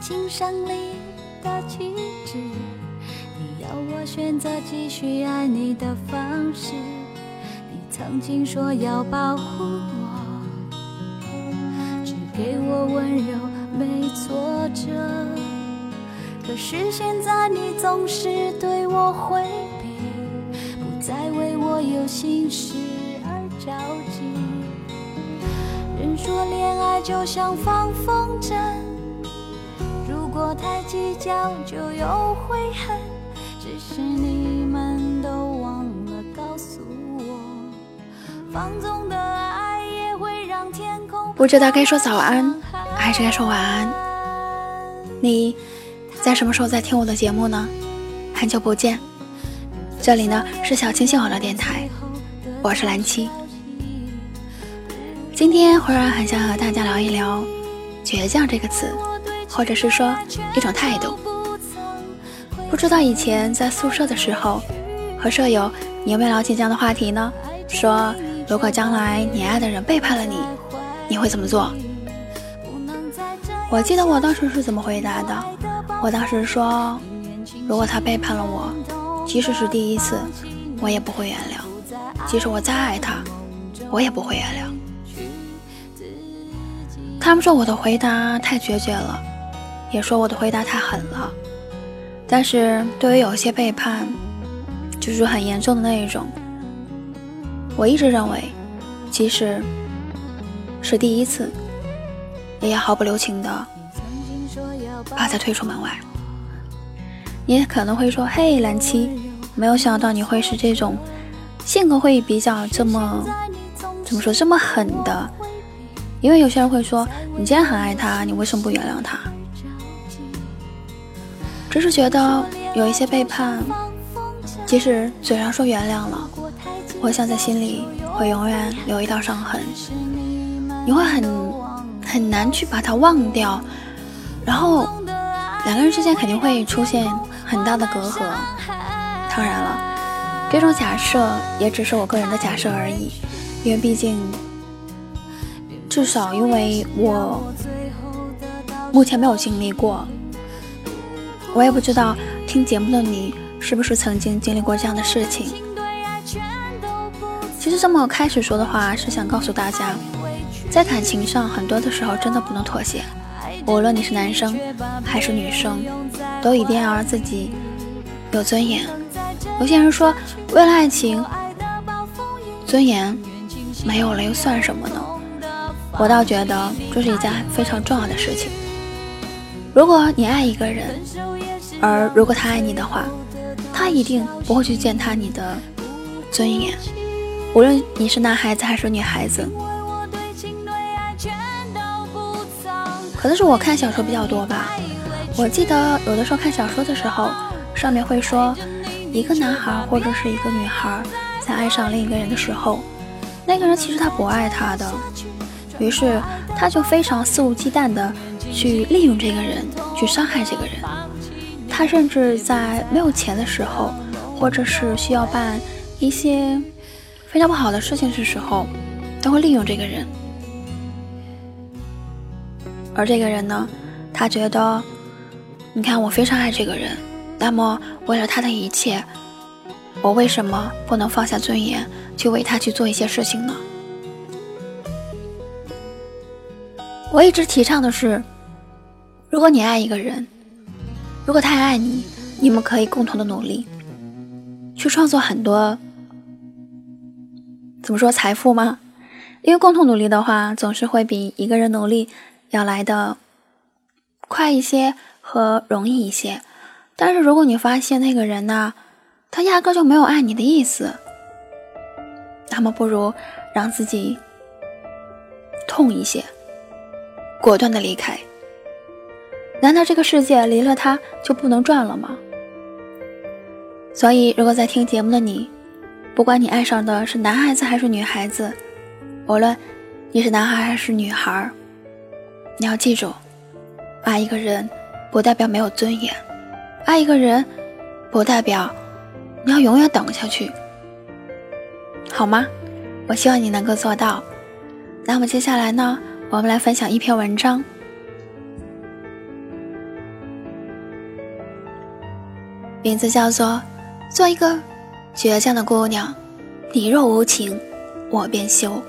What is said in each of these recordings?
情胜利的气质，你要我选择继续爱你的方式。你曾经说要保护我，只给我温柔，没挫折。可是现在你总是对我回避，不再为我有心事而着急。人说恋爱就像放风筝，太计较就有悔恨。只是你们都忘了告诉我，放纵的爱也会让天空。不知道该说早安还是该说晚安。你在什么时候在听我的节目呢？很久不见，这里呢是小清新网络电台，我是蓝七。今天忽然很想和大家聊一聊“倔强”这个词，或者是说一种态度。不知道以前在宿舍的时候，和舍友你有没有聊起这样的话题呢？说如果将来你爱的人背叛了你，你会怎么做？我记得我当时是怎么回答的。我当时说，如果他背叛了我，即使是第一次，我也不会原谅；即使我再爱他，我也不会原谅。他们说我的回答太决绝了，也说我的回答太狠了。但是对于有些背叛，就是很严重的那一种，我一直认为，即使是第一次，也要毫不留情的把他推出门外。你可能会说：“嘿，蓝七，没有想到你会是这种性格会比较这么怎么说这么狠的。”因为有些人会说，你既然很爱他，你为什么不原谅他？只是觉得有一些背叛，即使嘴上说原谅了，我想在心里会永远留一道伤痕。你会很很难去把它忘掉，然后两个人之间肯定会出现很大的隔阂。当然了，这种假设也只是我个人的假设而已，因为毕竟。至少因为我目前没有经历过，我也不知道听节目的你是不是曾经经历过这样的事情。其实这么开始说的话，是想告诉大家，在感情上很多的时候真的不能妥协，无论你是男生还是女生，都一定要让自己有尊严。有些人说，为了爱情，尊严没有了又算什么呢？我倒觉得这是一件非常重要的事情。如果你爱一个人，而如果他爱你的话，他一定不会去践踏你的尊严。无论你是男孩子还是女孩子，可能是我看小说比较多吧。我记得有的时候看小说的时候，上面会说，一个男孩或者是一个女孩在爱上另一个人的时候，那个人其实他不爱他的。于是，他就非常肆无忌惮的去利用这个人，去伤害这个人。他甚至在没有钱的时候，或者是需要办一些非常不好的事情的时候，都会利用这个人。而这个人呢，他觉得，你看我非常爱这个人，那么为了他的一切，我为什么不能放下尊严，去为他去做一些事情呢？我一直提倡的是，如果你爱一个人，如果他爱你，你们可以共同的努力，去创作很多，怎么说财富吗？因为共同努力的话，总是会比一个人努力要来的快一些和容易一些。但是如果你发现那个人呢，他压根就没有爱你的意思，那么不如让自己痛一些。果断的离开。难道这个世界离了他就不能转了吗？所以，如果在听节目的你，不管你爱上的是男孩子还是女孩子，无论你是男孩还是女孩，你要记住，爱一个人不代表没有尊严，爱一个人不代表你要永远等下去，好吗？我希望你能够做到。那么接下来呢，我们来分享一篇文章，名字叫做《做一个倔强的姑娘》，你若无情，我便休。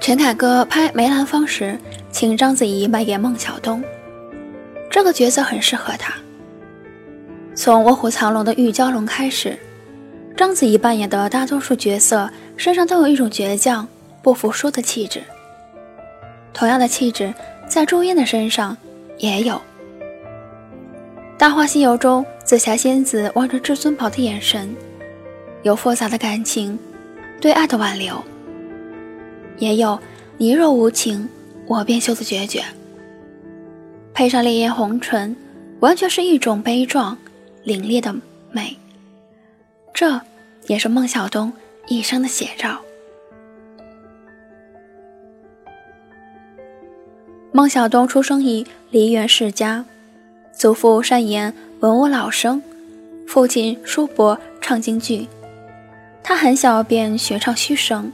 陈凯歌拍梅兰芳时，请章子怡扮演孟小冬。这个角色很适合她。从《卧虎藏龙》的玉娇龙开始，章子怡扮演的大多数角色身上都有一种倔强、不服输的气质。同样的气质在朱茵的身上也有。《大话西游》中紫霞仙子望着至尊宝的眼神，有复杂的感情，对爱的挽留，也有你若无情，我便休的决绝。配上烈焰红唇，完全是一种悲壮、凛冽的美。这也是孟小冬一生的写照。孟小冬出生于梨园世家，祖父善言文武老生，父亲叔伯唱京剧。他很小便学唱虚声，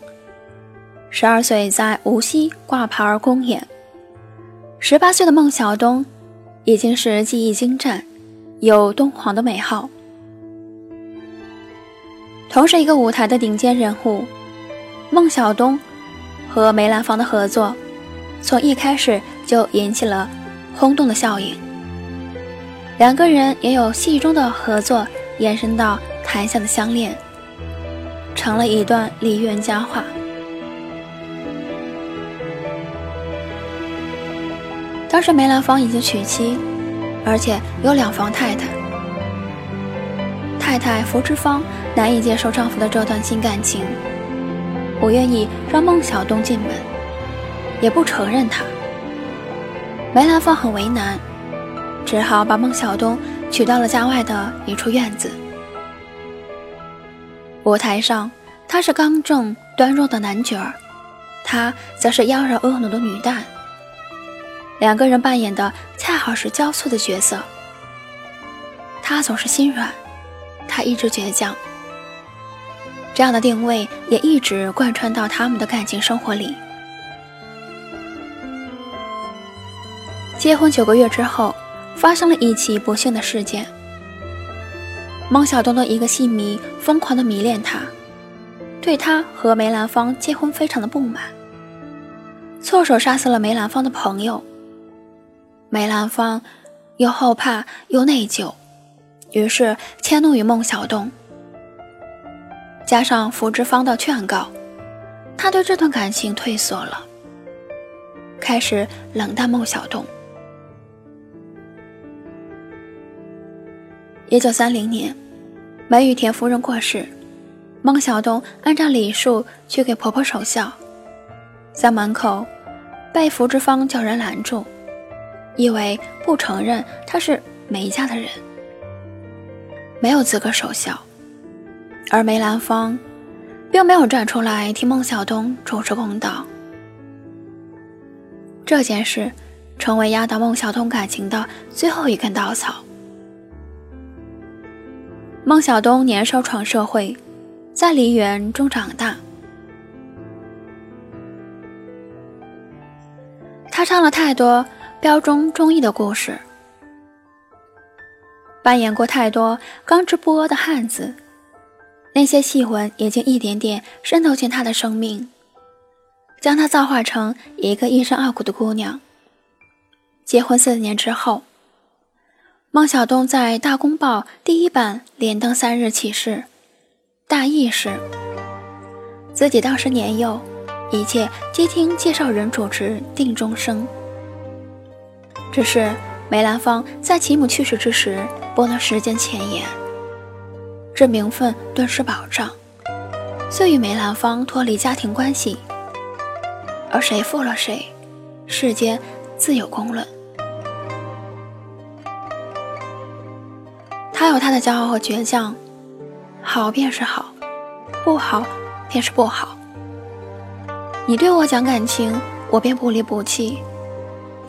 十二岁在无锡挂牌儿公演。十八岁的孟小冬已经是技艺精湛，有敦煌的美号，同是一个舞台的顶尖人物。孟小冬和梅兰芳的合作，从一开始就引起了轰动的效应。两个人也有戏中的合作，延伸到台下的相恋，成了一段梨园佳话。当时梅兰芳已经娶妻，而且有两房太太。太太福芝芳难以接受丈夫的这段新感情，不愿意让孟小冬进门，也不承认他。梅兰芳很为难，只好把孟小冬娶到了家外的一处院子。舞台上，他是刚正端庄的男角儿，她则是妖娆婀娜的女旦。两个人扮演的恰好是交错的角色。他总是心软，他一直倔强。这样的定位也一直贯穿到他们的感情生活里。结婚九个月之后，发生了一起不幸的事件。孟小冬的一个戏迷疯狂的迷恋他，对他和梅兰芳结婚非常的不满，错手杀死了梅兰芳的朋友。梅兰芳又后怕又内疚，于是迁怒于孟小冬。加上福芝芳的劝告，他对这段感情退缩了，开始冷淡孟小冬。一九三零年，梅雨田夫人过世，孟小冬按照礼数去给婆婆守孝，在门口被福芝芳叫人拦住。以为不承认他是梅家的人，没有资格守孝，而梅兰芳并没有站出来替孟小冬主持公道。这件事成为压倒孟小冬感情的最后一根稻草。孟小冬年少闯社会，在梨园中长大，他唱了太多。标中中意的故事，扮演过太多刚直不阿的汉子，那些戏文已经一点点渗透进他的生命，将他造化成一个一身傲骨的姑娘。结婚四年之后，孟小冬在《大公报》第一版连登三日启事，大意是自己当时年幼，一切皆听介绍人主持定终生。只是梅兰芳在其母去世之时不能时间前沿，这名分顿时保障，遂与梅兰芳脱离家庭关系。而谁负了谁，世间自有公论。他有他的骄傲和倔强，好便是好，不好便是不好。你对我讲感情，我便不离不弃；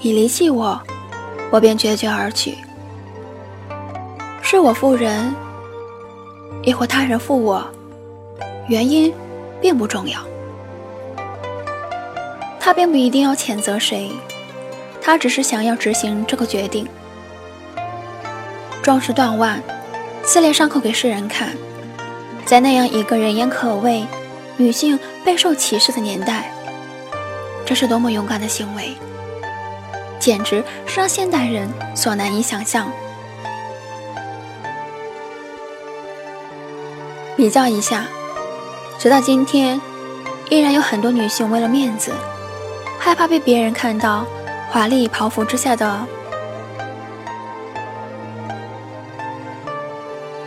你离弃我。我便决绝而去，是我负人，亦或他人负我，原因并不重要。他并不一定要谴责谁，他只是想要执行这个决定。壮士断腕，撕裂伤口给世人看，在那样一个人言可畏、女性备受歧视的年代，这是多么勇敢的行为，简直是让现代人所难以想象。比较一下，直到今天，依然有很多女性为了面子。害怕被别人看到华丽袍服之下的，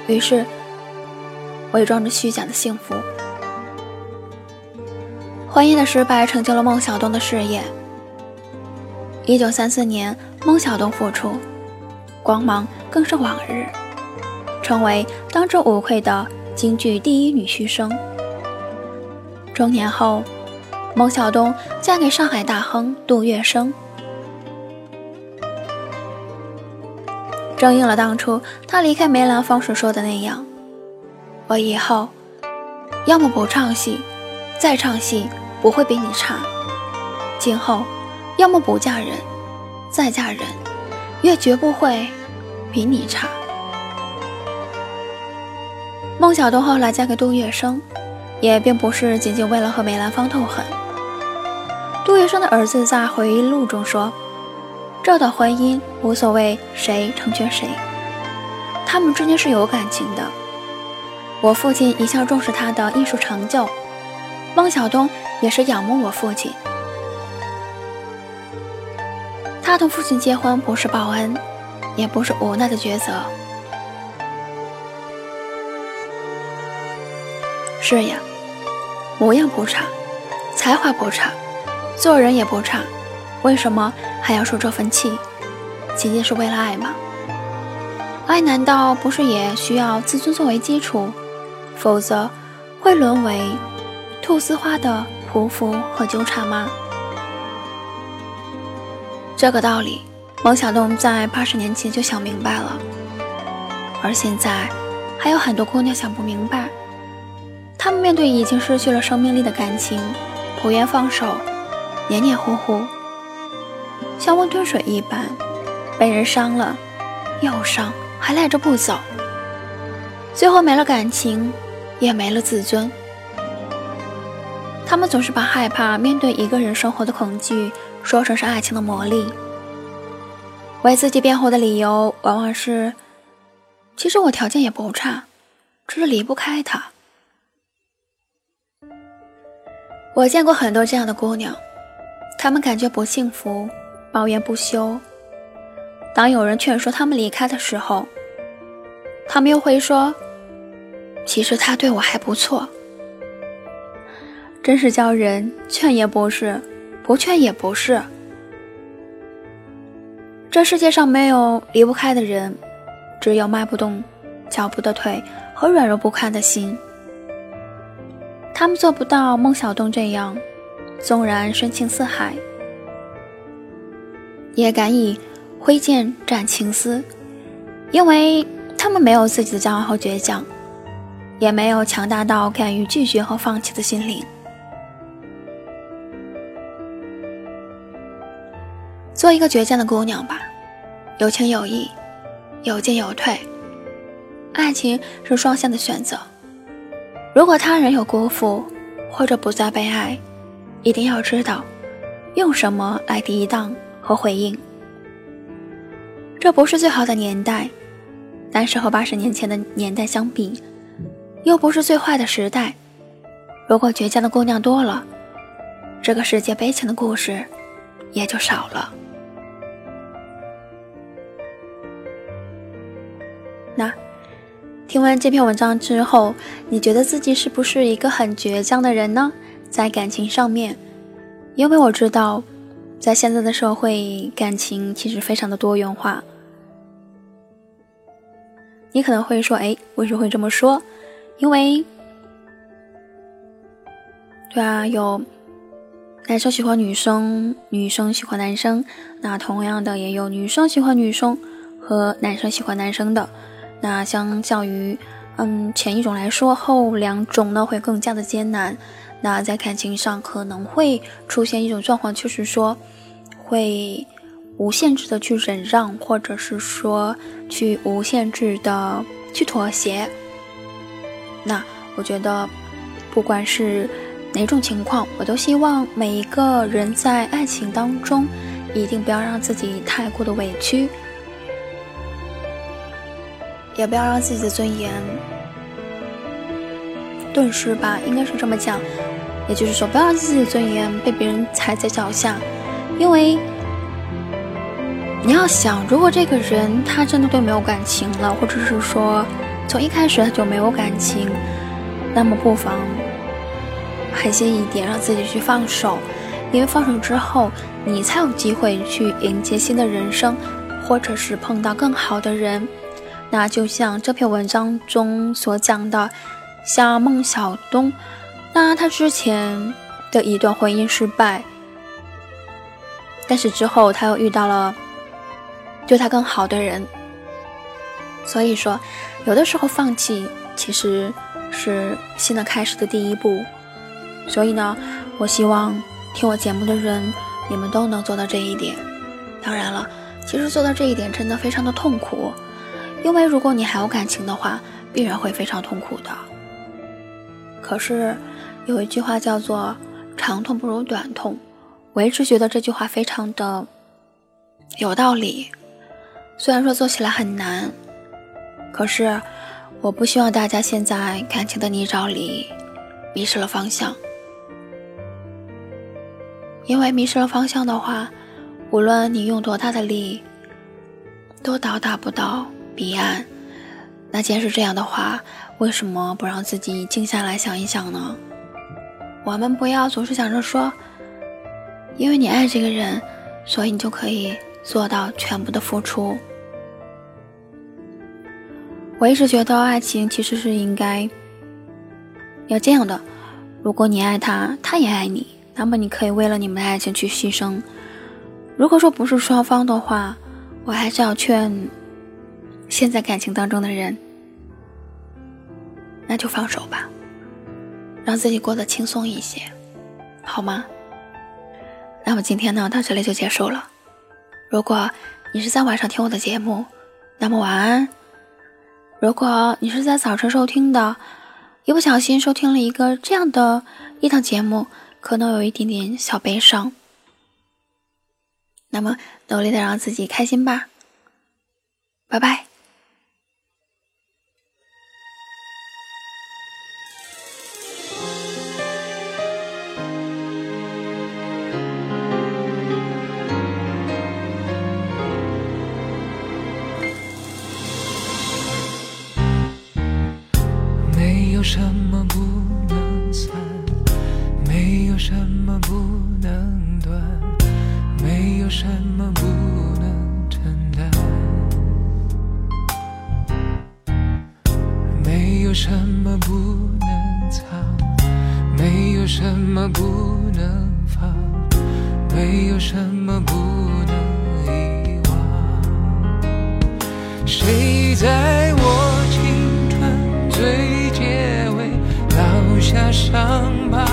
于是伪装着虚假的幸福。婚姻的失败成就了孟小冬的事业。一九三四年，孟小冬复出，光芒更是往日，成为当之无愧的京剧第一女婿生。中年后。孟小冬嫁给上海大亨杜月笙，正应了当初他离开梅兰芳时说的那样：“我以后要么不唱戏，再唱戏不会比你差；今后要么不嫁人，再嫁人，也绝不会比你差。”孟小冬后来嫁给杜月笙，也并不是仅仅为了和梅兰芳斗狠。杜月笙的儿子在回忆录中说：“这段婚姻无所谓谁成全谁，他们之间是有感情的。我父亲一向重视他的艺术成就，孟小冬也是仰慕我父亲。他同父亲结婚不是报恩，也不是无奈的抉择。是呀，模样不差，才华不差。”做人也不差，为什么还要受这份气？仅仅是为了爱吗？爱难道不是也需要自尊作为基础？否则会沦为菟丝花的匍匐和纠缠吗？这个道理，王小冬在八十年前就想明白了，而现在还有很多姑娘想不明白。他们面对已经失去了生命力的感情，不愿放手。黏黏糊糊，像温吞水一般，被人伤了又伤，还赖着不走，最后没了感情，也没了自尊。他们总是把害怕面对一个人生活的恐惧说成是爱情的魔力，为自己辩护的理由往往是：其实我条件也不差，只是离不开他。我见过很多这样的姑娘。她们感觉不幸福，抱怨不休。当有人劝说她们离开的时候，她们又会说：“其实他对我还不错。”真是叫人劝也不是，不劝也不是。这世界上没有离不开的人，只有迈不动脚步的腿和软弱不堪的心。他们做不到孟小冬这样。纵然深情似海，也敢以挥剑斩情丝，因为他们没有自己的骄傲和倔强，也没有强大到敢于拒绝和放弃的心灵。做一个倔强的姑娘吧，有情有义，有进有退。爱情是双向的选择，如果他人有辜负，或者不再被爱。一定要知道，用什么来抵挡和回应。这不是最好的年代，但是和八十年前的年代相比，又不是最坏的时代。如果倔强的姑娘多了，这个世界悲情的故事也就少了。那听完这篇文章之后，你觉得自己是不是一个很倔强的人呢？在感情上面，因为我知道，在现在的社会，感情其实非常的多元化。你可能会说：“哎，为什么会这么说？”因为，对啊，有男生喜欢女生，女生喜欢男生，那同样的也有女生喜欢女生和男生喜欢男生的。那相较于嗯前一种来说，后两种呢会更加的艰难。那在感情上可能会出现一种状况，就是说会无限制的去忍让，或者是说去无限制的去妥协。那我觉得，不管是哪种情况，我都希望每一个人在爱情当中，一定不要让自己太过的委屈，也不要让自己的尊严顿时吧，应该是这么讲。也就是说，不要让自己的尊严被别人踩在脚下，因为你要想，如果这个人他真的对没有感情了，或者是说从一开始他就没有感情，那么不妨狠心一点，让自己去放手，因为放手之后，你才有机会去迎接新的人生，或者是碰到更好的人。那就像这篇文章中所讲的，像孟小冬。那他之前的一段婚姻失败，但是之后他又遇到了对他更好的人，所以说，有的时候放弃其实是新的开始的第一步。所以呢，我希望听我节目的人，你们都能做到这一点。当然了，其实做到这一点真的非常的痛苦，因为如果你还有感情的话，必然会非常痛苦的。可是。有一句话叫做“长痛不如短痛”，我一直觉得这句话非常的有道理。虽然说做起来很难，可是我不希望大家陷在感情的泥沼里迷失了方向。因为迷失了方向的话，无论你用多大的力，都到达不到彼岸。那既然是这样的话，为什么不让自己静下来想一想呢？我们不要总是想着说，因为你爱这个人，所以你就可以做到全部的付出。我一直觉得爱情其实是应该要这样的：如果你爱他，他也爱你，那么你可以为了你们的爱情去牺牲。如果说不是双方的话，我还是要劝现在感情当中的人，那就放手吧。让自己过得轻松一些，好吗？那么今天呢，到这里就结束了。如果你是在晚上听我的节目，那么晚安。如果你是在早晨收听的，一不小心收听了一个这样的一档节目，可能有一点点小悲伤。那么努力的让自己开心吧。拜拜。什么不能散，没有什么不能断，没有什么不能承担，没有什么不能藏，没有什么不能放，没有什么不能遗忘。谁在我青春最？的伤疤，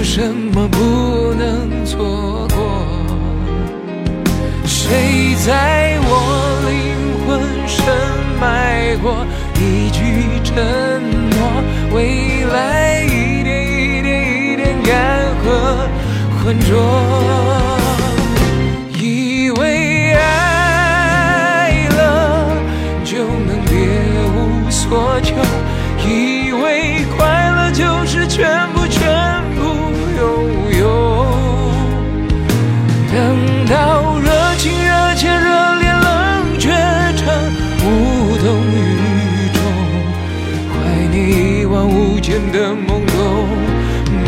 有什么不能错过。谁在我灵魂深埋过一句？承诺，未来一点一点一点干涸浑浊。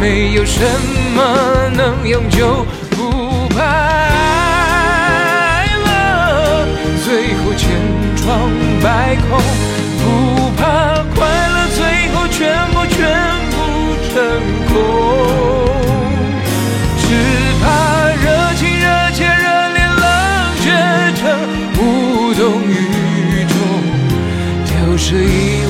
没有什么能永久，不怕爱了最后千疮百孔，不怕快乐最后全部全部成空。只怕热情热切热烈冷却成无动于衷，丢失一